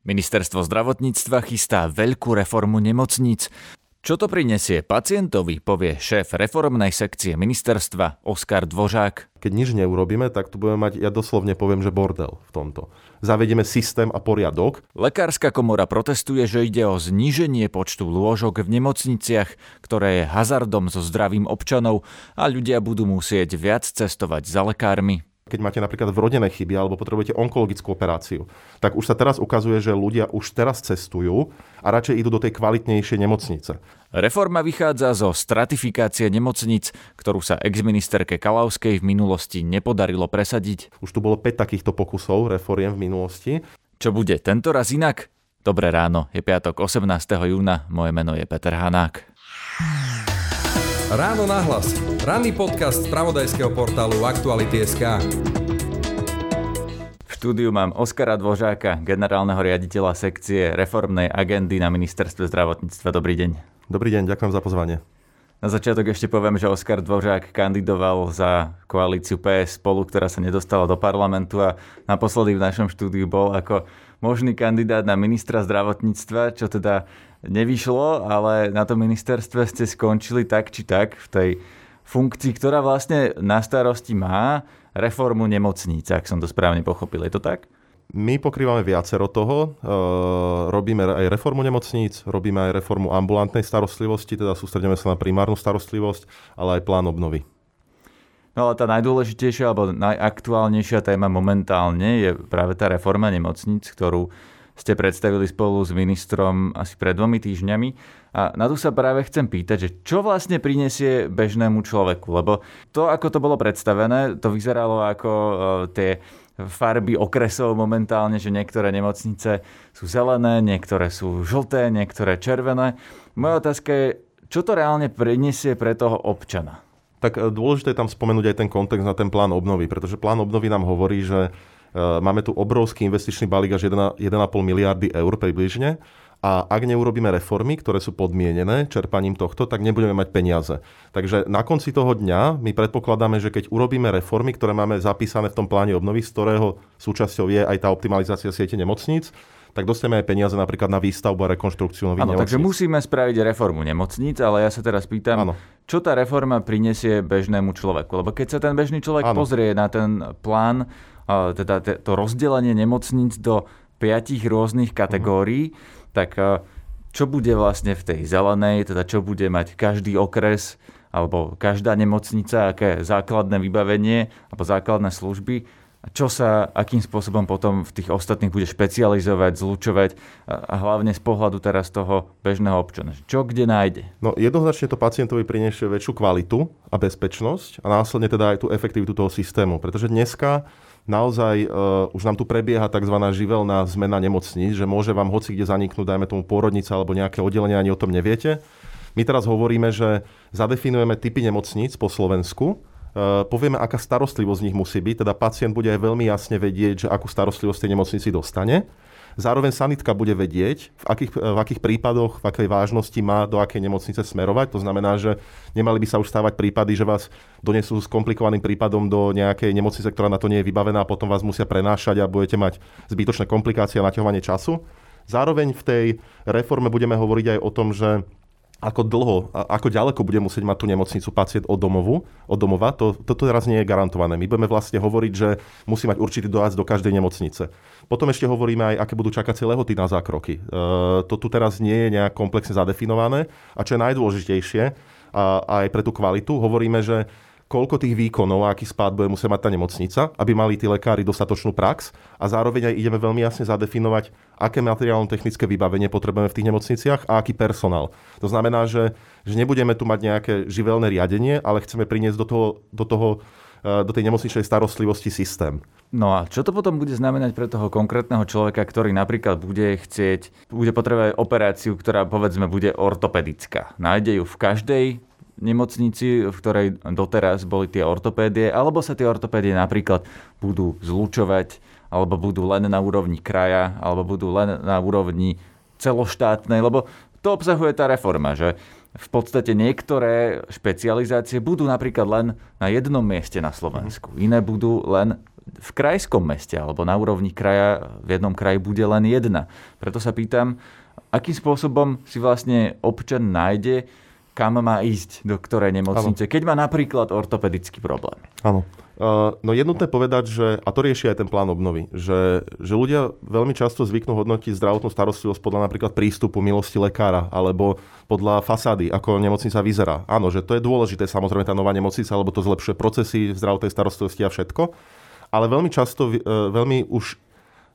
Ministerstvo zdravotníctva chystá veľkú reformu nemocníc. Čo to prinesie pacientovi, povie šéf reformnej sekcie ministerstva Oskar Dvožák. Keď nič neurobíme, tak tu budeme mať, ja doslovne poviem, že bordel v tomto. Zavedieme systém a poriadok. Lekárska komora protestuje, že ide o zníženie počtu lôžok v nemocniciach, ktoré je hazardom so zdravím občanov a ľudia budú musieť viac cestovať za lekármi keď máte napríklad vrodené chyby alebo potrebujete onkologickú operáciu, tak už sa teraz ukazuje, že ľudia už teraz cestujú a radšej idú do tej kvalitnejšej nemocnice. Reforma vychádza zo stratifikácie nemocnic, ktorú sa exministerke Kalavskej v minulosti nepodarilo presadiť. Už tu bolo 5 takýchto pokusov reforiem v minulosti. Čo bude tento raz inak? Dobré ráno, je piatok 18. júna, moje meno je Peter Hanák. Ráno nahlas. Ranný podcast z pravodajského portálu Aktuality.sk. V štúdiu mám Oskara Dvožáka, generálneho riaditeľa sekcie reformnej agendy na ministerstve zdravotníctva. Dobrý deň. Dobrý deň, ďakujem za pozvanie. Na začiatok ešte poviem, že Oskar Dvožák kandidoval za koalíciu PS spolu, ktorá sa nedostala do parlamentu a naposledy v našom štúdiu bol ako možný kandidát na ministra zdravotníctva, čo teda nevyšlo, ale na tom ministerstve ste skončili tak či tak v tej funkcii, ktorá vlastne na starosti má reformu nemocníc, ak som to správne pochopil. Je to tak? My pokrývame viacero toho. E, robíme aj reformu nemocníc, robíme aj reformu ambulantnej starostlivosti, teda sústredíme sa na primárnu starostlivosť, ale aj plán obnovy. No ale tá najdôležitejšia alebo najaktuálnejšia téma momentálne je práve tá reforma nemocníc, ktorú ste predstavili spolu s ministrom asi pred dvomi týždňami. A na tu sa práve chcem pýtať, že čo vlastne prinesie bežnému človeku, lebo to, ako to bolo predstavené, to vyzeralo ako uh, tie farby okresov momentálne, že niektoré nemocnice sú zelené, niektoré sú žlté, niektoré červené. Moja otázka je, čo to reálne prinesie pre toho občana? Tak e, dôležité je tam spomenúť aj ten kontext na ten plán obnovy, pretože plán obnovy nám hovorí, že máme tu obrovský investičný balík až 1,5 miliardy eur približne. A ak neurobíme reformy, ktoré sú podmienené čerpaním tohto, tak nebudeme mať peniaze. Takže na konci toho dňa my predpokladáme, že keď urobíme reformy, ktoré máme zapísané v tom pláne obnovy, z ktorého súčasťou je aj tá optimalizácia siete nemocníc, tak dostaneme aj peniaze napríklad na výstavbu a rekonštrukciu nových nemocníc. Takže musíme spraviť reformu nemocníc, ale ja sa teraz pýtam, ano. čo tá reforma prinesie bežnému človeku? Lebo keď sa ten bežný človek ano. pozrie na ten plán, teda to rozdelenie nemocníc do piatich rôznych kategórií, uh-huh. tak čo bude vlastne v tej zelenej, teda čo bude mať každý okres alebo každá nemocnica, aké základné vybavenie alebo základné služby a čo sa, akým spôsobom potom v tých ostatných bude špecializovať, zlučovať a hlavne z pohľadu teraz toho bežného občana. Čo kde nájde? No jednoznačne to pacientovi priniesie väčšiu kvalitu a bezpečnosť a následne teda aj tú efektivitu toho systému, pretože dneska naozaj uh, už nám tu prebieha tzv. živelná zmena nemocníc, že môže vám hoci kde zaniknúť, dajme tomu pôrodnica alebo nejaké oddelenie, ani o tom neviete. My teraz hovoríme, že zadefinujeme typy nemocníc po Slovensku, uh, povieme, aká starostlivosť z nich musí byť, teda pacient bude aj veľmi jasne vedieť, že akú starostlivosť tej nemocnici dostane. Zároveň sanitka bude vedieť, v akých, v akých prípadoch, v akej vážnosti má do akej nemocnice smerovať. To znamená, že nemali by sa už stávať prípady, že vás donesú s komplikovaným prípadom do nejakej nemocnice, ktorá na to nie je vybavená a potom vás musia prenášať a budete mať zbytočné komplikácie a naťahovanie času. Zároveň v tej reforme budeme hovoriť aj o tom, že ako dlho, ako ďaleko bude musieť mať tú nemocnicu pacient od, domovu, od domova, to, toto teraz nie je garantované. My budeme vlastne hovoriť, že musí mať určitý dojazd do každej nemocnice. Potom ešte hovoríme aj, aké budú čakacie lehoty na zákroky. E, to tu teraz nie je nejak komplexne zadefinované. A čo je najdôležitejšie, a, aj pre tú kvalitu, hovoríme, že koľko tých výkonov a aký spád bude musieť mať tá nemocnica, aby mali tí lekári dostatočnú prax a zároveň aj ideme veľmi jasne zadefinovať, aké materiálno-technické vybavenie potrebujeme v tých nemocniciach a aký personál. To znamená, že, že nebudeme tu mať nejaké živelné riadenie, ale chceme priniesť do toho, do toho eh, do tej nemocničnej starostlivosti systém. No a čo to potom bude znamenať pre toho konkrétneho človeka, ktorý napríklad bude chcieť, bude potrebovať operáciu, ktorá povedzme bude ortopedická. Nájde ju v každej nemocnici, v ktorej doteraz boli tie ortopédie, alebo sa tie ortopédie napríklad budú zlučovať, alebo budú len na úrovni kraja, alebo budú len na úrovni celoštátnej, lebo to obsahuje tá reforma, že v podstate niektoré špecializácie budú napríklad len na jednom mieste na Slovensku, iné budú len v krajskom meste alebo na úrovni kraja v jednom kraji bude len jedna. Preto sa pýtam, akým spôsobom si vlastne občan nájde, kam má ísť, do ktorej nemocnice, ano. keď má napríklad ortopedický problém. Áno. Uh, no je nutné povedať, že, a to rieši aj ten plán obnovy, že, že ľudia veľmi často zvyknú hodnotiť zdravotnú starostlivosť podľa napríklad prístupu milosti lekára alebo podľa fasády, ako nemocnica vyzerá. Áno, že to je dôležité, samozrejme tá nová nemocnica, lebo to zlepšuje procesy zdravotnej starostlivosti a všetko. Ale veľmi často, uh, veľmi už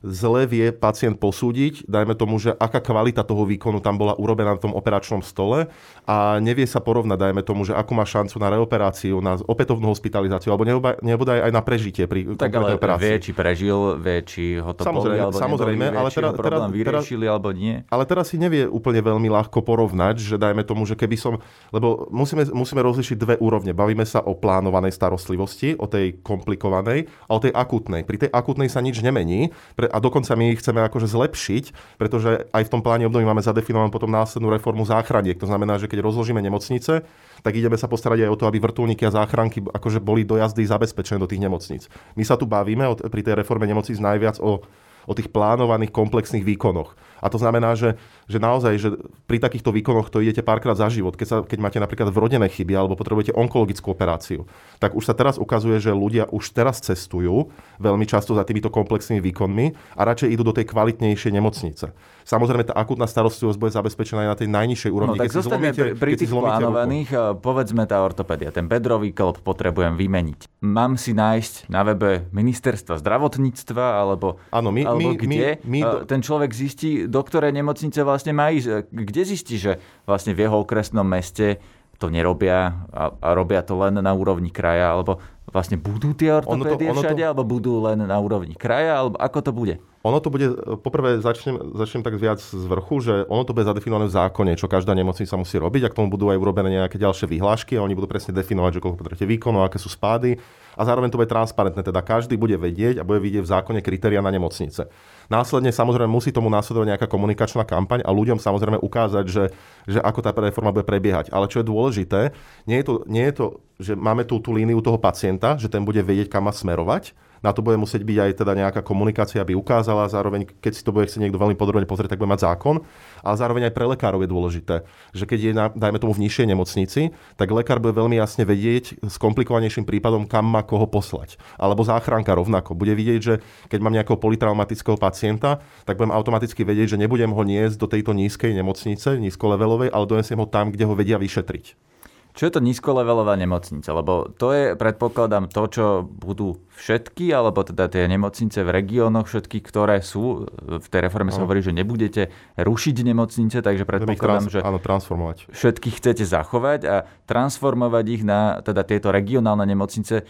zle vie pacient posúdiť, dajme tomu, že aká kvalita toho výkonu tam bola urobená na tom operačnom stole a nevie sa porovnať, dajme tomu, že akú má šancu na reoperáciu, na opätovnú hospitalizáciu, alebo nebude aj na prežitie pri tak ale operácii. vie, či prežil, vie, či ho to samozrejme, boli, alebo samozrejme, neboli, vie, ale teraz, teraz, vyriešili, teraz, alebo nie. Ale teraz si nevie úplne veľmi ľahko porovnať, že dajme tomu, že keby som, lebo musíme, musíme rozlišiť dve úrovne. Bavíme sa o plánovanej starostlivosti, o tej komplikovanej a o tej akutnej. Pri tej akutnej sa nič nemení, pre a dokonca my ich chceme akože zlepšiť, pretože aj v tom pláne obnovy máme zadefinovanú potom následnú reformu záchraniek. To znamená, že keď rozložíme nemocnice, tak ideme sa postarať aj o to, aby vrtulníky a záchranky akože boli do jazdy zabezpečené do tých nemocníc. My sa tu bavíme pri tej reforme nemocníc najviac o o tých plánovaných komplexných výkonoch. A to znamená, že, že naozaj, že pri takýchto výkonoch to idete párkrát za život. Keď, sa, keď máte napríklad vrodené chyby alebo potrebujete onkologickú operáciu, tak už sa teraz ukazuje, že ľudia už teraz cestujú veľmi často za týmito komplexnými výkonmi a radšej idú do tej kvalitnejšej nemocnice. Samozrejme, tá akútna starostlivosť bude zabezpečená aj na tej najnižšej úrovni. No, tak keď zlomíte, pri, tých plánovaných, ruku. povedzme tá ortopedia, ten bedrový klop potrebujem vymeniť. Mám si nájsť na webe ministerstva zdravotníctva alebo, ano, my, alebo my, kde my, my, ten človek zistí, do ktorej nemocnice vlastne má ísť. Kde zistí, že vlastne v jeho okresnom meste to nerobia a, a robia to len na úrovni kraja, alebo vlastne budú tie ortopédie ono to, ono všade, to... alebo budú len na úrovni kraja, alebo ako to bude? Ono to bude, poprvé začnem, začnem tak viac z vrchu, že ono to bude zadefinované v zákone, čo každá nemocnica musí robiť a k tomu budú aj urobené nejaké ďalšie vyhlášky a oni budú presne definovať, že koľko potrebujete výkonov, aké sú spády a zároveň to bude transparentné, teda každý bude vedieť a bude vidieť v zákone kritéria na nemocnice. Následne samozrejme musí tomu následovať nejaká komunikačná kampaň a ľuďom samozrejme ukázať, že, že ako tá reforma bude prebiehať. Ale čo je dôležité, nie je to, nie je to že máme tú, tú líniu toho pacienta, že ten bude vedieť, kam má smerovať, na to bude musieť byť aj teda nejaká komunikácia, aby ukázala, zároveň keď si to bude chcieť niekto veľmi podrobne pozrieť, tak bude mať zákon, ale zároveň aj pre lekárov je dôležité, že keď je, na, dajme tomu, v nižšej nemocnici, tak lekár bude veľmi jasne vedieť s komplikovanejším prípadom, kam má koho poslať. Alebo záchranka rovnako. Bude vidieť, že keď mám nejakého politraumatického pacienta, tak budem automaticky vedieť, že nebudem ho niesť do tejto nízkej nemocnice, nízkolevelovej, ale donesiem ho tam, kde ho vedia vyšetriť. Čo je to nízkolevelová nemocnica? Lebo to je, predpokladám, to, čo budú všetky, alebo teda tie nemocnice v regiónoch všetky, ktoré sú. V tej reforme sa hovorí, že nebudete rušiť nemocnice, takže predpokladám, trans- že áno, transformovať. všetky chcete zachovať a transformovať ich na teda tieto regionálne nemocnice eh,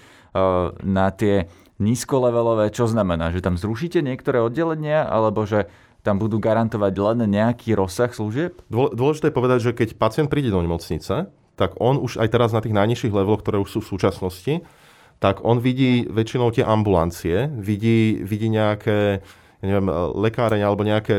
na tie nízkolevelové. Čo znamená? Že tam zrušíte niektoré oddelenia, alebo že tam budú garantovať len nejaký rozsah služieb? Dôležité je povedať, že keď pacient príde do nemocnice, tak on už aj teraz na tých najnižších leveloch, ktoré už sú v súčasnosti, tak on vidí väčšinou tie ambulancie, vidí, vidí nejaké neviem, lekáreň alebo nejaké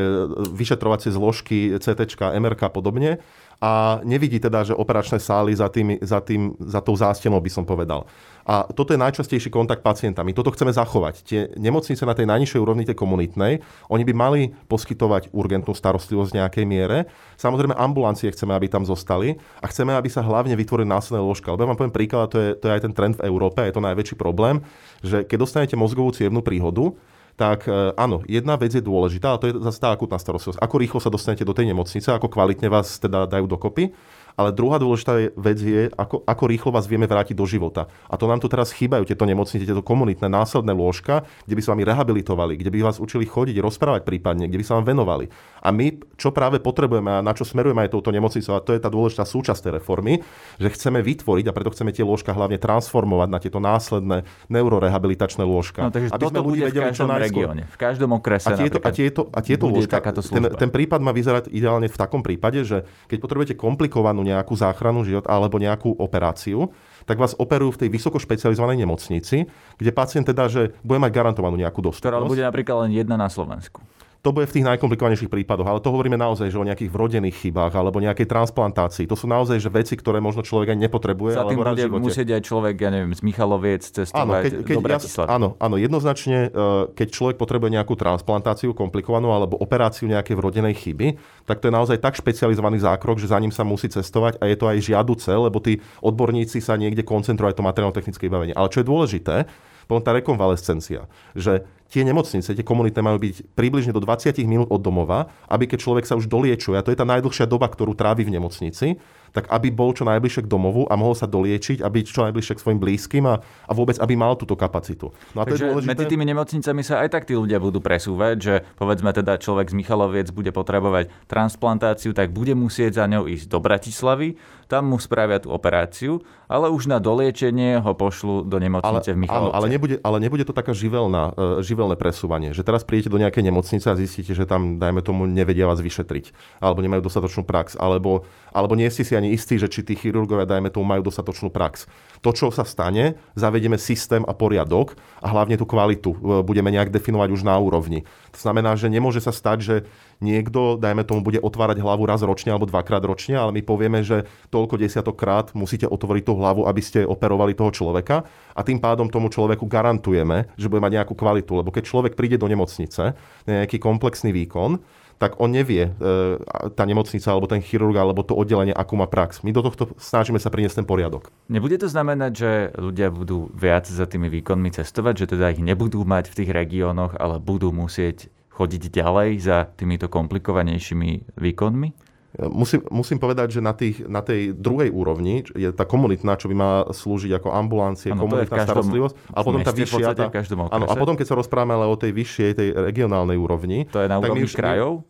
vyšetrovacie zložky, CT, MRK a podobne a nevidí teda, že operačné sály za, tým, za, tým, za tou zástenou by som povedal. A toto je najčastejší kontakt pacientami. Toto chceme zachovať. Tie nemocnice na tej najnižšej úrovni, tej komunitnej, oni by mali poskytovať urgentnú starostlivosť v nejakej miere. Samozrejme, ambulancie chceme, aby tam zostali a chceme, aby sa hlavne vytvorili následné ložka. Lebo ja vám poviem príklad, to je, to je aj ten trend v Európe, je to najväčší problém, že keď dostanete mozgovú cievnú príhodu, tak e, áno, jedna vec je dôležitá, a to je zase tá akutná starostlivosť. Ako rýchlo sa dostanete do tej nemocnice, ako kvalitne vás teda dajú dokopy. Ale druhá dôležitá vec je, ako, ako rýchlo vás vieme vrátiť do života. A to nám tu teraz chýbajú, tieto nemocnice, tieto komunitné následné lôžka, kde by sa vami rehabilitovali, kde by vás učili chodiť, rozprávať prípadne, kde by sa vám venovali. A my, čo práve potrebujeme a na čo smerujeme aj touto nemocnicou, a to je tá dôležitá súčasť tej reformy, že chceme vytvoriť a preto chceme tie lôžka hlavne transformovať na tieto následné neurorehabilitačné lôžka. No, takže aby sme ľudí vedeli čo regióne, v každom okrese. A tieto, a tieto, a tieto lôžka, ten, ten prípad má vyzerať ideálne v takom prípade, že keď potrebujete komplikovanú nejakú záchranu život alebo nejakú operáciu, tak vás operujú v tej vysoko špecializovanej nemocnici, kde pacient teda, že bude mať garantovanú nejakú dostupnosť. Ktorá bude napríklad len jedna na Slovensku. To bude v tých najkomplikovanejších prípadoch, ale to hovoríme naozaj, že o nejakých vrodených chybách alebo nejakej transplantácii. To sú naozaj že veci, ktoré možno človek aj nepotrebuje. Za tým bude musieť aj človek, ja neviem, z Michaloviec cestovať áno, keď, keď do Bratislavy. Ja, áno, áno, jednoznačne, e, keď človek potrebuje nejakú transplantáciu komplikovanú alebo operáciu nejakej vrodenej chyby, tak to je naozaj tak špecializovaný zákrok, že za ním sa musí cestovať a je to aj žiaduce, lebo tí odborníci sa niekde koncentrujú aj to materiálno-technické vybavenie. Ale čo je dôležité, potom tá rekonvalescencia, že tie nemocnice, tie komunity majú byť približne do 20 minút od domova, aby keď človek sa už doliečuje, a to je tá najdlhšia doba, ktorú trávi v nemocnici, tak aby bol čo najbližšie k domovu a mohol sa doliečiť a byť čo najbližšie k svojim blízkym a, a vôbec, aby mal túto kapacitu. No a to Takže je dôležité... medzi tými nemocnicami sa aj tak tí ľudia budú presúvať, že povedzme teda človek z Michaloviec bude potrebovať transplantáciu, tak bude musieť za ňou ísť do Bratislavy, tam mu spravia tú operáciu, ale už na doliečenie ho pošlu do nemocnice ale, v Michalovce. Áno, ale nebude, ale nebude to taká živelná, uh, živelné presúvanie, že teraz prídete do nejakej nemocnice a zistíte, že tam, dajme tomu, nevedia vás vyšetriť, alebo nemajú dostatočnú prax, alebo, alebo nie ste si ani istí, že či tí chirurgovia, dajme tomu, majú dostatočnú prax. To, čo sa stane, zavedieme systém a poriadok a hlavne tú kvalitu e, budeme nejak definovať už na úrovni. To znamená, že nemôže sa stať, že niekto, dajme tomu, bude otvárať hlavu raz ročne alebo dvakrát ročne, ale my povieme, že toľko desiatokrát musíte otvoriť tú hlavu, aby ste operovali toho človeka a tým pádom tomu človeku garantujeme, že bude mať nejakú kvalitu. Lebo keď človek príde do nemocnice, nejaký komplexný výkon, tak on nevie, e, tá nemocnica, alebo ten chirurg, alebo to oddelenie, akú má prax. My do tohto snažíme sa priniesť ten poriadok. Nebude to znamenať, že ľudia budú viac za tými výkonmi cestovať, že teda ich nebudú mať v tých regiónoch, ale budú musieť chodiť ďalej za týmito komplikovanejšími výkonmi? Musím, musím povedať, že na, tých, na tej druhej úrovni je tá komunitná, čo by mala slúžiť ako ambulancie, ano, komunitná starostlivosť, a potom tá vyššia... Tá, áno, a potom, keď sa rozprávame ale o tej vyššej, tej regionálnej úrovni... To je na úrovni už, krajov?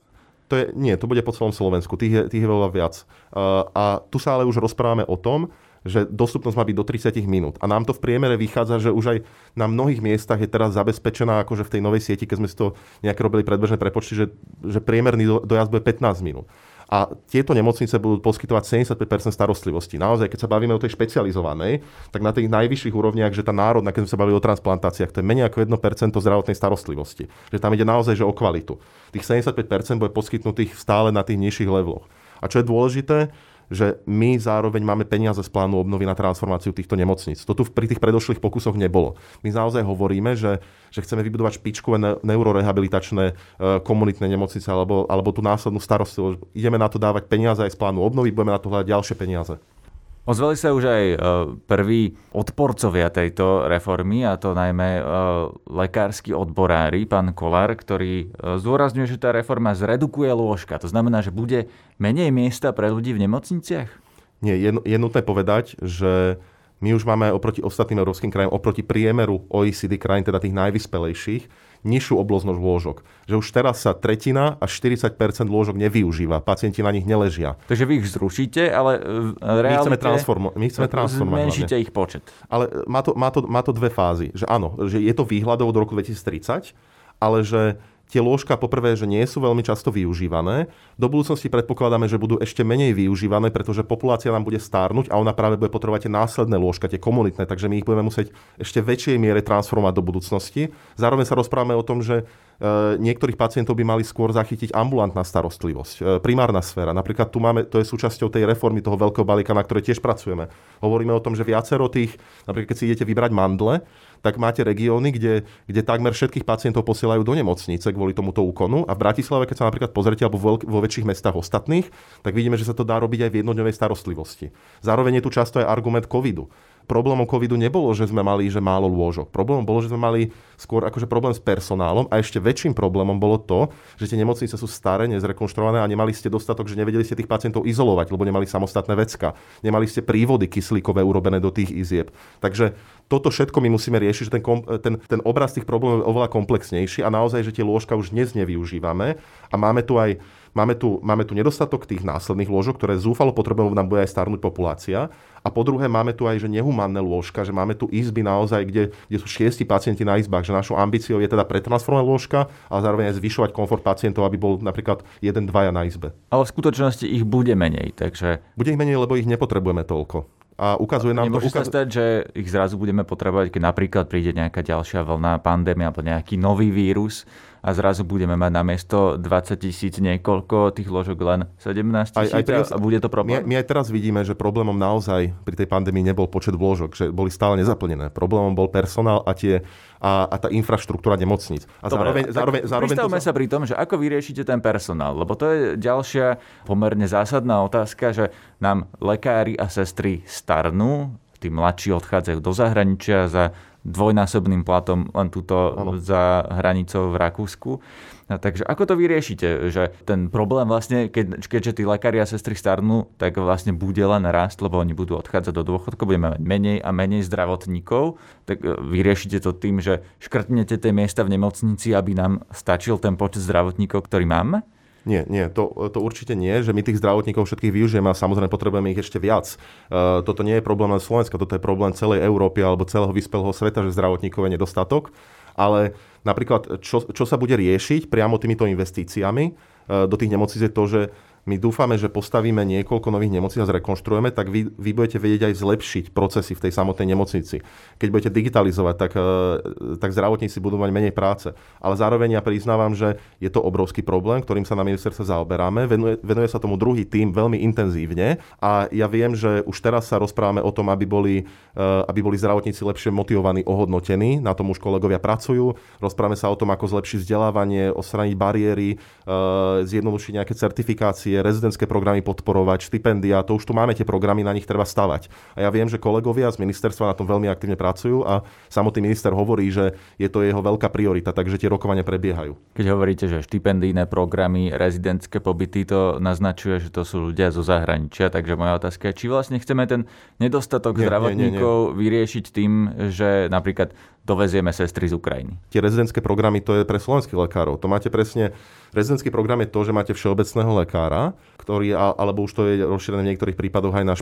To je, nie, to bude po celom Slovensku, tých je, tých je veľa viac. Uh, a tu sa ale už rozprávame o tom, že dostupnosť má byť do 30 minút. A nám to v priemere vychádza, že už aj na mnohých miestach je teraz zabezpečená, akože v tej novej sieti, keď sme si to nejak robili predbežné prepočty, že, že priemerný dojazd bude 15 minút. A tieto nemocnice budú poskytovať 75% starostlivosti. Naozaj, keď sa bavíme o tej špecializovanej, tak na tých najvyšších úrovniach, že tá národná, keď sme sa bavili o transplantáciách, to je menej ako 1% zdravotnej starostlivosti. Že tam ide naozaj že o kvalitu. Tých 75% bude poskytnutých stále na tých nižších leveloch. A čo je dôležité, že my zároveň máme peniaze z plánu obnovy na transformáciu týchto nemocníc. To tu pri tých predošlých pokusoch nebolo. My naozaj hovoríme, že, že chceme vybudovať špičkové neurorehabilitačné e, komunitné nemocnice alebo, alebo tú následnú starostlivosť. Ideme na to dávať peniaze aj z plánu obnovy, budeme na to hľadať ďalšie peniaze. Ozvali sa už aj e, prví odporcovia tejto reformy, a to najmä e, lekársky odborári, pán Kolár, ktorý e, zdôrazňuje, že tá reforma zredukuje lôžka. To znamená, že bude menej miesta pre ľudí v nemocniciach? Nie, je, je nutné povedať, že my už máme oproti ostatným európskym krajom, oproti priemeru OECD krajín, teda tých najvyspelejších, nižšiu obloznosť lôžok. Že už teraz sa tretina až 40% lôžok nevyužíva. Pacienti na nich neležia. Takže vy ich zrušíte, ale reálne... My chceme, transformo- my chceme transformovať. Zmenšíte ich počet. Ale má to, má, to, má to dve fázy. Že áno, že je to výhľadov do roku 2030, ale že tie lôžka poprvé, že nie sú veľmi často využívané. Do budúcnosti predpokladáme, že budú ešte menej využívané, pretože populácia nám bude stárnuť a ona práve bude potrebovať tie následné lôžka, tie komunitné, takže my ich budeme musieť ešte väčšej miere transformovať do budúcnosti. Zároveň sa rozprávame o tom, že niektorých pacientov by mali skôr zachytiť ambulantná starostlivosť, e, primárna sféra. Napríklad tu máme, to je súčasťou tej reformy toho veľkého balíka, na ktorej tiež pracujeme. Hovoríme o tom, že viacero tých, napríklad keď si idete vybrať mandle, tak máte regióny, kde, kde takmer všetkých pacientov posielajú do nemocnice kvôli tomuto úkonu. A v Bratislave, keď sa napríklad pozrite, alebo vo, vo väčších mestách ostatných, tak vidíme, že sa to dá robiť aj v jednodňovej starostlivosti. Zároveň je tu často aj argument covidu problémom covidu nebolo, že sme mali že málo lôžok. Problémom bolo, že sme mali skôr akože problém s personálom a ešte väčším problémom bolo to, že tie nemocnice sú staré, nezrekonštruované a nemali ste dostatok, že nevedeli ste tých pacientov izolovať, lebo nemali samostatné vecka. Nemali ste prívody kyslíkové urobené do tých izieb. Takže toto všetko my musíme riešiť, že ten, ten, ten obraz tých problémov je oveľa komplexnejší a naozaj, že tie lôžka už dnes nevyužívame a máme tu aj Máme tu, máme tu nedostatok tých následných lôžok, ktoré zúfalo potrebujú, nám bude aj starnúť populácia. A po druhé, máme tu aj že nehumánne lôžka, že máme tu izby naozaj, kde, kde sú šiesti pacienti na izbách, že našou ambíciou je teda pretransformovať lôžka a zároveň aj zvyšovať komfort pacientov, aby bol napríklad jeden, dvaja na izbe. Ale v skutočnosti ich bude menej, takže... Bude ich menej, lebo ich nepotrebujeme toľko a ukazuje nám Nemôže to... Ukaz... sa stať, že ich zrazu budeme potrebovať, keď napríklad príde nejaká ďalšia vlna pandémia alebo nejaký nový vírus a zrazu budeme mať na miesto 20 tisíc niekoľko tých ložok len 17 tisíc aj, aj teraz, a bude to problém? My, my aj teraz vidíme, že problémom naozaj pri tej pandémii nebol počet vložok, že boli stále nezaplnené. Problémom bol personál a tie a, a tá infraštruktúra nemocníc. A Dobre, zároveň, zároveň, zároveň to... sa pri tom, že ako vyriešite ten personál, lebo to je ďalšia pomerne zásadná otázka, že nám lekári a sestry starnú, tí mladší odchádzajú do zahraničia za dvojnásobným platom len túto za hranicou v Rakúsku. No, takže ako to vyriešite? Že ten problém vlastne, keď, keďže tí lekári a sestry starnú, tak vlastne bude len rast, lebo oni budú odchádzať do dôchodku, budeme mať menej a menej zdravotníkov, tak e, vyriešite to tým, že škrtnete tie miesta v nemocnici, aby nám stačil ten počet zdravotníkov, ktorý máme? Nie, nie, to, to určite nie, že my tých zdravotníkov všetkých využijeme a samozrejme potrebujeme ich ešte viac. Uh, toto nie je problém len Slovenska, toto je problém celej Európy alebo celého vyspelého sveta, že zdravotníkov je nedostatok. Ale napríklad, čo, čo sa bude riešiť priamo týmito investíciami uh, do tých nemocníc je to, že my dúfame, že postavíme niekoľko nových nemocníc a zrekonštruujeme, tak vy, vy budete vedieť aj zlepšiť procesy v tej samotnej nemocnici. Keď budete digitalizovať, tak, e, tak zdravotníci budú mať menej práce. Ale zároveň ja priznávam, že je to obrovský problém, ktorým sa na ministerstve zaoberáme. Venuje, venuje sa tomu druhý tým veľmi intenzívne a ja viem, že už teraz sa rozprávame o tom, aby boli, e, aby boli zdravotníci lepšie motivovaní, ohodnotení. Na tom už kolegovia pracujú. Rozprávame sa o tom, ako zlepšiť vzdelávanie, odstrániť bariéry, e, zjednodušiť nejaké certifikácie, rezidentské programy podporovať, štipendia, to už tu máme tie programy, na nich treba stavať. A ja viem, že kolegovia z ministerstva na tom veľmi aktívne pracujú a samotný minister hovorí, že je to jeho veľká priorita, takže tie rokovania prebiehajú. Keď hovoríte, že štipendijné programy, rezidentské pobyty, to naznačuje, že to sú ľudia zo zahraničia, takže moja otázka je, či vlastne chceme ten nedostatok nie, zdravotníkov nie, nie, nie. vyriešiť tým, že napríklad dovezieme sestry z Ukrajiny. Tie rezidentské programy to je pre slovenských lekárov. To máte presne, rezidentský program je to, že máte všeobecného lekára, ktorý, alebo už to je rozšírené v niektorých prípadoch aj na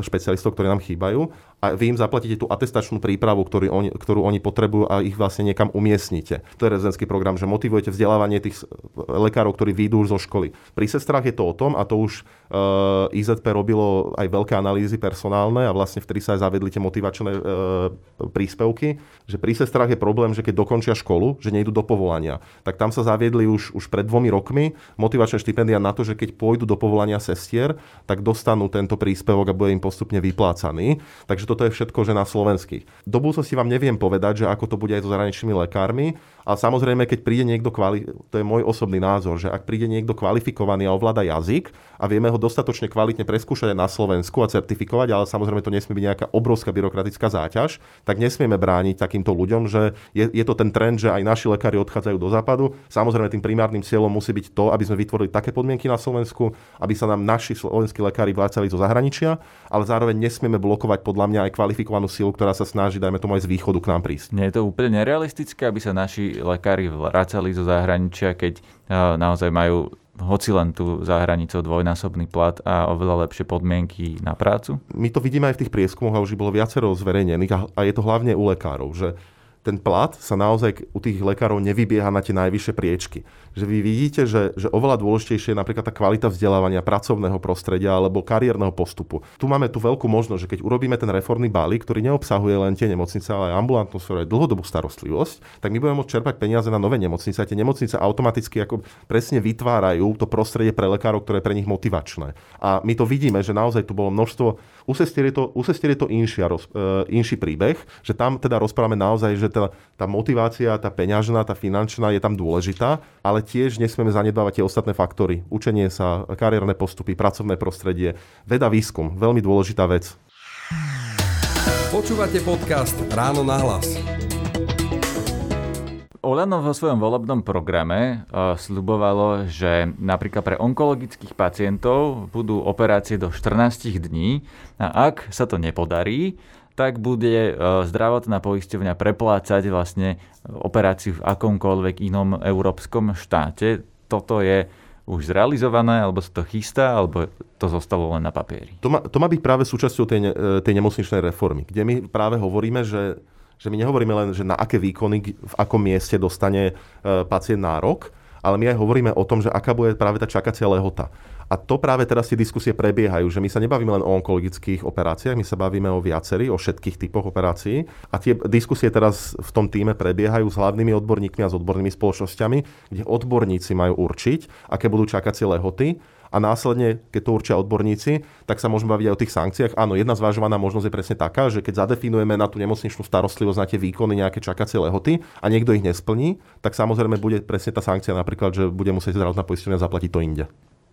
špecialistov, ktorí nám chýbajú a vy im zaplatíte tú atestačnú prípravu, ktorú oni, ktorú oni potrebujú a ich vlastne niekam umiestnite. To je rezidentský program, že motivujete vzdelávanie tých lekárov, ktorí výjdu zo školy. Pri sestrách je to o tom, a to už uh, eh, IZP robilo aj veľké analýzy personálne a vlastne vtedy sa aj zavedli tie motivačné uh, príspevky, že pri sestrách je problém, že keď dokončia školu, že nejdú do povolania. Tak tam sa zaviedli už, už pred dvomi rokmi motivačné štipendia na to, že keď pôjdu do povolania sestier, tak dostanú tento príspevok a bude im postupne vyplácaný. Takže toto je všetko, že na slovenských. Do budúcnosti vám neviem povedať, že ako to bude aj so zahraničnými lekármi, a samozrejme, keď príde niekto, kvali- to je môj osobný názor, že ak príde niekto kvalifikovaný a ovláda jazyk a vieme ho dostatočne kvalitne preskúšať na Slovensku a certifikovať, ale samozrejme to nesmie byť nejaká obrovská byrokratická záťaž, tak nesmieme brániť takýmto ľuďom, že je, je to ten trend, že aj naši lekári odchádzajú do západu. Samozrejme, tým primárnym cieľom musí byť to, aby sme vytvorili také podmienky na Slovensku, aby sa nám naši slovenskí lekári vracali zo zahraničia, ale zároveň nesmieme blokovať podľa mňa aj kvalifikovanú silu, ktorá sa snaží, dajme tomu aj z východu k nám prísť. Nie je to úplne nerealistické, aby sa naši lekári vracali zo zahraničia, keď naozaj majú hoci len tu za dvojnásobný plat a oveľa lepšie podmienky na prácu? My to vidíme aj v tých prieskumoch a už bolo viacero zverejnených a je to hlavne u lekárov, že ten plat sa naozaj u tých lekárov nevybieha na tie najvyššie priečky. Že vy vidíte, že, že oveľa dôležitejšie je napríklad tá kvalita vzdelávania, pracovného prostredia alebo kariérneho postupu. Tu máme tú veľkú možnosť, že keď urobíme ten reformný balík, ktorý neobsahuje len tie nemocnice, ale aj ambulantnú sféru, aj dlhodobú starostlivosť, tak my budeme môcť čerpať peniaze na nové nemocnice a tie nemocnice automaticky ako presne vytvárajú to prostredie pre lekárov, ktoré je pre nich motivačné. A my to vidíme, že naozaj tu bolo množstvo u sestier je to, to inší, roz, uh, inší príbeh, že tam teda rozprávame naozaj, že tá, tá motivácia, tá peňažná, tá finančná je tam dôležitá, ale tiež nesmieme zanedbávať tie ostatné faktory. Učenie sa, kariérne postupy, pracovné prostredie, veda, výskum, veľmi dôležitá vec. Počúvate podcast Ráno na hlas. Olano vo svojom volebnom programe uh, slubovalo, že napríklad pre onkologických pacientov budú operácie do 14 dní a ak sa to nepodarí, tak bude uh, zdravotná poisťovňa preplácať vlastne operáciu v akomkoľvek inom európskom štáte. Toto je už zrealizované, alebo sa to chystá, alebo to zostalo len na papieri? To má, to má byť práve súčasťou tej, ne, tej nemocničnej reformy, kde my práve hovoríme, že že my nehovoríme len, že na aké výkony, v akom mieste dostane e, pacient nárok, ale my aj hovoríme o tom, že aká bude práve tá čakacia lehota. A to práve teraz tie diskusie prebiehajú, že my sa nebavíme len o onkologických operáciách, my sa bavíme o viacerých, o všetkých typoch operácií. A tie diskusie teraz v tom týme prebiehajú s hlavnými odborníkmi a s odbornými spoločnosťami, kde odborníci majú určiť, aké budú čakacie lehoty a následne, keď to určia odborníci, tak sa môžeme baviť aj o tých sankciách. Áno, jedna zvažovaná možnosť je presne taká, že keď zadefinujeme na tú nemocničnú starostlivosť na tie výkony nejaké čakacie lehoty a niekto ich nesplní, tak samozrejme bude presne tá sankcia napríklad, že bude musieť zdravotná poisťovňa zaplatiť to inde.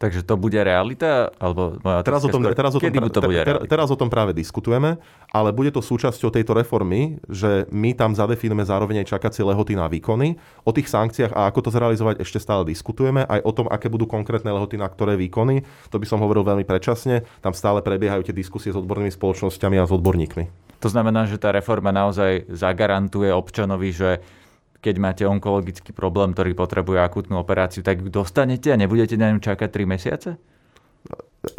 Takže to bude realita? Alebo teraz, o tom, skôr, teraz, o tom, to bude ter, teraz o tom práve diskutujeme, ale bude to súčasťou tejto reformy, že my tam zadefinujeme zároveň aj čakacie lehoty na výkony. O tých sankciách a ako to zrealizovať ešte stále diskutujeme. Aj o tom, aké budú konkrétne lehoty na ktoré výkony. To by som hovoril veľmi predčasne. Tam stále prebiehajú tie diskusie s odbornými spoločnosťami a s odborníkmi. To znamená, že tá reforma naozaj zagarantuje občanovi, že keď máte onkologický problém, ktorý potrebuje akútnu operáciu, tak ju dostanete a nebudete na ňu čakať 3 mesiace?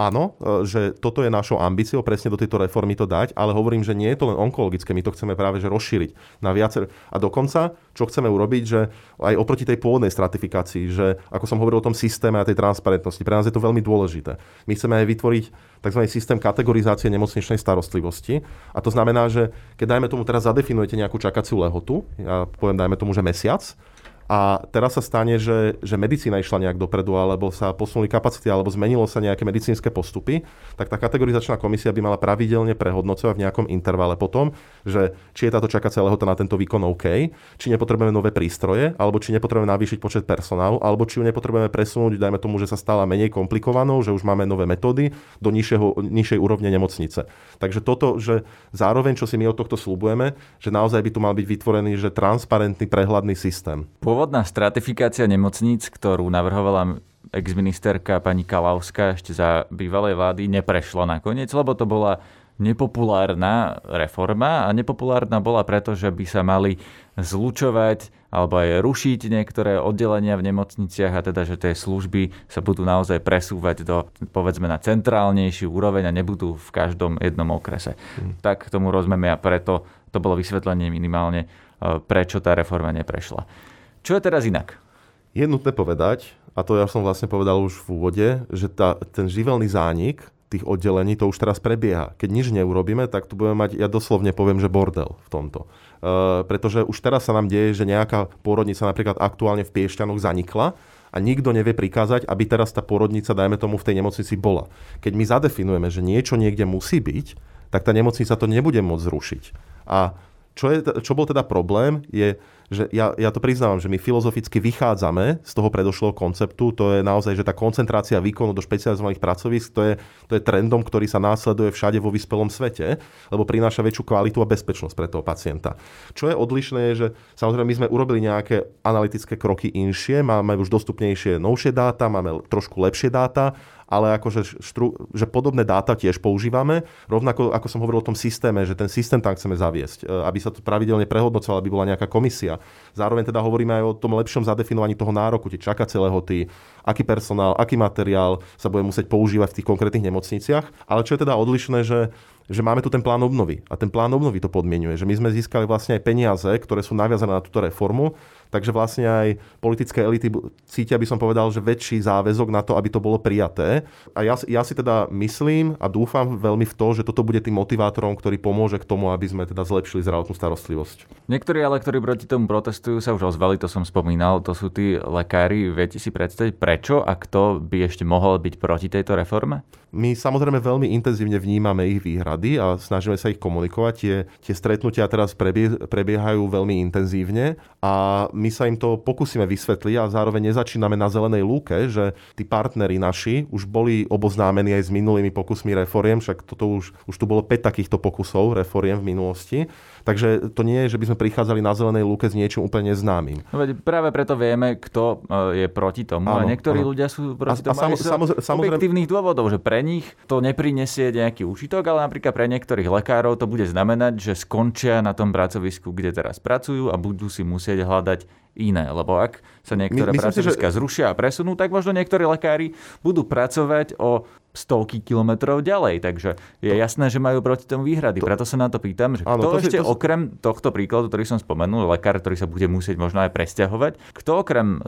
Áno, e, že toto je našou ambíciou presne do tejto reformy to dať, ale hovorím, že nie je to len onkologické, my to chceme práve že rozšíriť na viacer. A dokonca, čo chceme urobiť, že aj oproti tej pôvodnej stratifikácii, že ako som hovoril o tom systéme a tej transparentnosti, pre nás je to veľmi dôležité. My chceme aj vytvoriť tzv. systém kategorizácie nemocničnej starostlivosti. A to znamená, že keď dajme tomu teraz zadefinujete nejakú čakaciu lehotu, ja poviem dajme tomu, že mesiac, a teraz sa stane, že, že medicína išla nejak dopredu, alebo sa posunuli kapacity, alebo zmenilo sa nejaké medicínske postupy, tak tá kategorizačná komisia by mala pravidelne prehodnocovať v nejakom intervale potom, že či je táto čakacia lehota na tento výkon OK, či nepotrebujeme nové prístroje, alebo či nepotrebujeme navýšiť počet personálu, alebo či ju nepotrebujeme presunúť, dajme tomu, že sa stala menej komplikovanou, že už máme nové metódy do nižšieho, nižšej úrovne nemocnice. Takže toto, že zároveň, čo si my od tohto slúbujeme, že naozaj by tu mal byť vytvorený, že transparentný, prehľadný systém. Pôvodná stratifikácia nemocníc, ktorú navrhovala exministerka pani Kalavská ešte za bývalej vlády, neprešla nakoniec, lebo to bola nepopulárna reforma a nepopulárna bola preto, že by sa mali zlučovať alebo aj rušiť niektoré oddelenia v nemocniciach a teda, že tie služby sa budú naozaj presúvať do, povedzme, na centrálnejší úroveň a nebudú v každom jednom okrese. Hmm. Tak tomu rozumieme a preto to bolo vysvetlenie minimálne, e, prečo tá reforma neprešla. Čo je teraz inak? Je nutné povedať, a to ja som vlastne povedal už v úvode, že tá, ten živelný zánik tých oddelení to už teraz prebieha. Keď nič neurobíme, tak tu budeme mať, ja doslovne poviem, že bordel v tomto. E, pretože už teraz sa nám deje, že nejaká pôrodnica napríklad aktuálne v Piešťanoch zanikla a nikto nevie prikázať, aby teraz tá pôrodnica, dajme tomu, v tej nemocnici bola. Keď my zadefinujeme, že niečo niekde musí byť, tak tá nemocnica to nebude môcť zrušiť. A čo, je, čo bol teda problém, je, že ja, ja to priznávam, že my filozoficky vychádzame z toho predošlého konceptu, to je naozaj, že tá koncentrácia výkonu do špecializovaných pracovísk, to je, to je trendom, ktorý sa následuje všade vo vyspelom svete, lebo prináša väčšiu kvalitu a bezpečnosť pre toho pacienta. Čo je odlišné, je, že samozrejme my sme urobili nejaké analytické kroky inšie, máme už dostupnejšie novšie dáta, máme trošku lepšie dáta ale akože štru, že podobné dáta tiež používame, rovnako ako som hovoril o tom systéme, že ten systém tam chceme zaviesť, e, aby sa to pravidelne prehodnocovalo, aby bola nejaká komisia. Zároveň teda hovoríme aj o tom lepšom zadefinovaní toho nároku, tie čakacie lehoty, aký personál, aký materiál sa bude musieť používať v tých konkrétnych nemocniciach. Ale čo je teda odlišné, že že máme tu ten plán obnovy. A ten plán obnovy to podmienuje, že my sme získali vlastne aj peniaze, ktoré sú naviazané na túto reformu Takže vlastne aj politické elity cítia, by som povedal, že väčší záväzok na to, aby to bolo prijaté. A ja, ja si teda myslím a dúfam veľmi v to, že toto bude tým motivátorom, ktorý pomôže k tomu, aby sme teda zlepšili zdravotnú starostlivosť. Niektorí ale, ktorí proti tomu protestujú, sa už ozvali, to som spomínal, to sú tí lekári. Viete si predstaviť, prečo a kto by ešte mohol byť proti tejto reforme? My samozrejme veľmi intenzívne vnímame ich výhrady a snažíme sa ich komunikovať. Tie, tie stretnutia teraz prebie, prebiehajú veľmi intenzívne a my sa im to pokúsime vysvetliť a zároveň nezačíname na zelenej lúke, že tí partneri naši už boli oboznámení aj s minulými pokusmi reforiem, však toto už, už tu bolo 5 takýchto pokusov reforiem v minulosti Takže to nie je, že by sme prichádzali na zelenej lúke s niečím úplne známym. No veď práve preto vieme, kto e, je proti tomu. Áno, a niektorí áno. ľudia sú proti a, tomu a samo, samozrejme, objektívnych dôvodov, že pre nich to neprinesie nejaký užitok, ale napríklad pre niektorých lekárov to bude znamenať, že skončia na tom pracovisku, kde teraz pracujú a budú si musieť hľadať iné. Lebo ak sa niektoré My, pracoviska že... zrušia a presunú, tak možno niektorí lekári budú pracovať o stovky kilometrov ďalej. Takže je to... jasné, že majú proti tomu výhrady. To... Preto sa na to pýtam, že Áno, kto to ešte to... okrem tohto príkladu, ktorý som spomenul, lekár, ktorý sa bude musieť možno aj presťahovať, kto okrem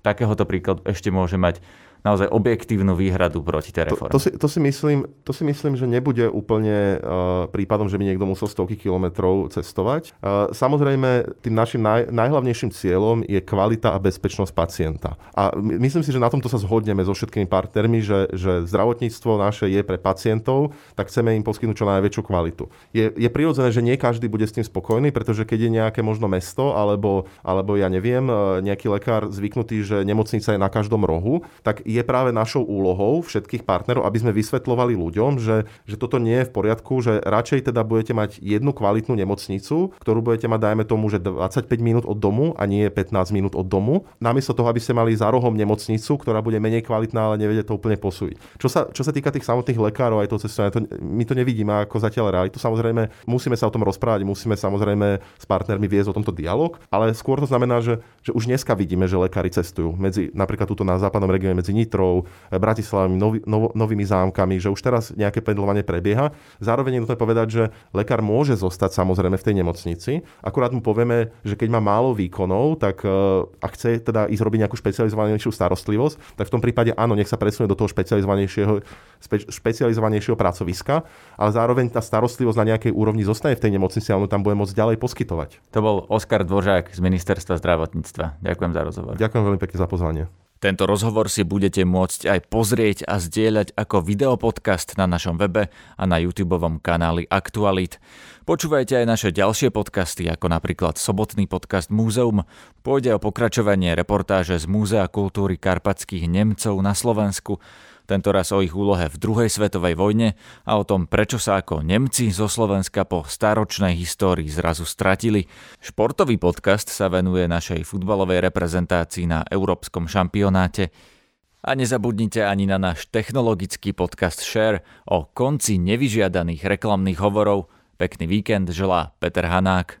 takéhoto príkladu ešte môže mať naozaj objektívnu výhradu proti tej reforme. To, to, si, to, si, myslím, to si myslím, že nebude úplne uh, prípadom, že by niekto musel stovky kilometrov cestovať. Uh, samozrejme, tým našim naj, najhlavnejším cieľom je kvalita a bezpečnosť pacienta. A myslím si, že na tomto sa zhodneme so všetkými partnermi, že, že zdravotníctvo naše je pre pacientov, tak chceme im poskytnúť čo najväčšiu kvalitu. Je, je prirodzené, že nie každý bude s tým spokojný, pretože keď je nejaké možno mesto, alebo, alebo ja neviem, e, nejaký lekár zvyknutý, že nemocnica je na každom rohu, tak je práve našou úlohou všetkých partnerov, aby sme vysvetlovali ľuďom, že, že toto nie je v poriadku, že radšej teda budete mať jednu kvalitnú nemocnicu, ktorú budete mať, dajme tomu, že 25 minút od domu a nie 15 minút od domu, namiesto toho, aby ste mali za rohom nemocnicu, ktorá bude menej kvalitná, ale nevedie to úplne posúť. Čo sa, čo sa týka tých samotných lekárov aj toho cestovania, to, my to nevidíme ako zatiaľ realitu. Samozrejme, musíme sa o tom rozprávať, musíme samozrejme s partnermi viesť o tomto dialog, ale skôr to znamená, že, že už dneska vidíme, že lekári cestujú medzi napríklad túto na západnom regióne medzi Nitrou, Bratislavami, nový, nov, novými zámkami, že už teraz nejaké pendlovanie prebieha. Zároveň je nutné povedať, že lekár môže zostať samozrejme v tej nemocnici. Akurát mu povieme, že keď má málo výkonov, tak uh, ak chce teda ísť robiť nejakú špecializovanejšiu starostlivosť, tak v tom prípade áno, nech sa presunie do toho špecializovanejšieho, špe, špecializovanejšieho pracoviska, ale zároveň tá starostlivosť na nejakej úrovni zostane v tej nemocnici a on tam bude môcť ďalej poskytovať. To bol Oskar Dvořák z Ministerstva zdravotníctva. Ďakujem za rozhovor. Ďakujem veľmi pekne za pozvanie. Tento rozhovor si budete môcť aj pozrieť a zdieľať ako videopodcast na našom webe a na YouTube kanáli Aktualit. Počúvajte aj naše ďalšie podcasty, ako napríklad sobotný podcast Múzeum. Pôjde o pokračovanie reportáže z Múzea kultúry karpatských Nemcov na Slovensku tentoraz o ich úlohe v druhej svetovej vojne a o tom, prečo sa ako Nemci zo Slovenska po staročnej histórii zrazu stratili. Športový podcast sa venuje našej futbalovej reprezentácii na Európskom šampionáte. A nezabudnite ani na náš technologický podcast Share o konci nevyžiadaných reklamných hovorov. Pekný víkend želá Peter Hanák.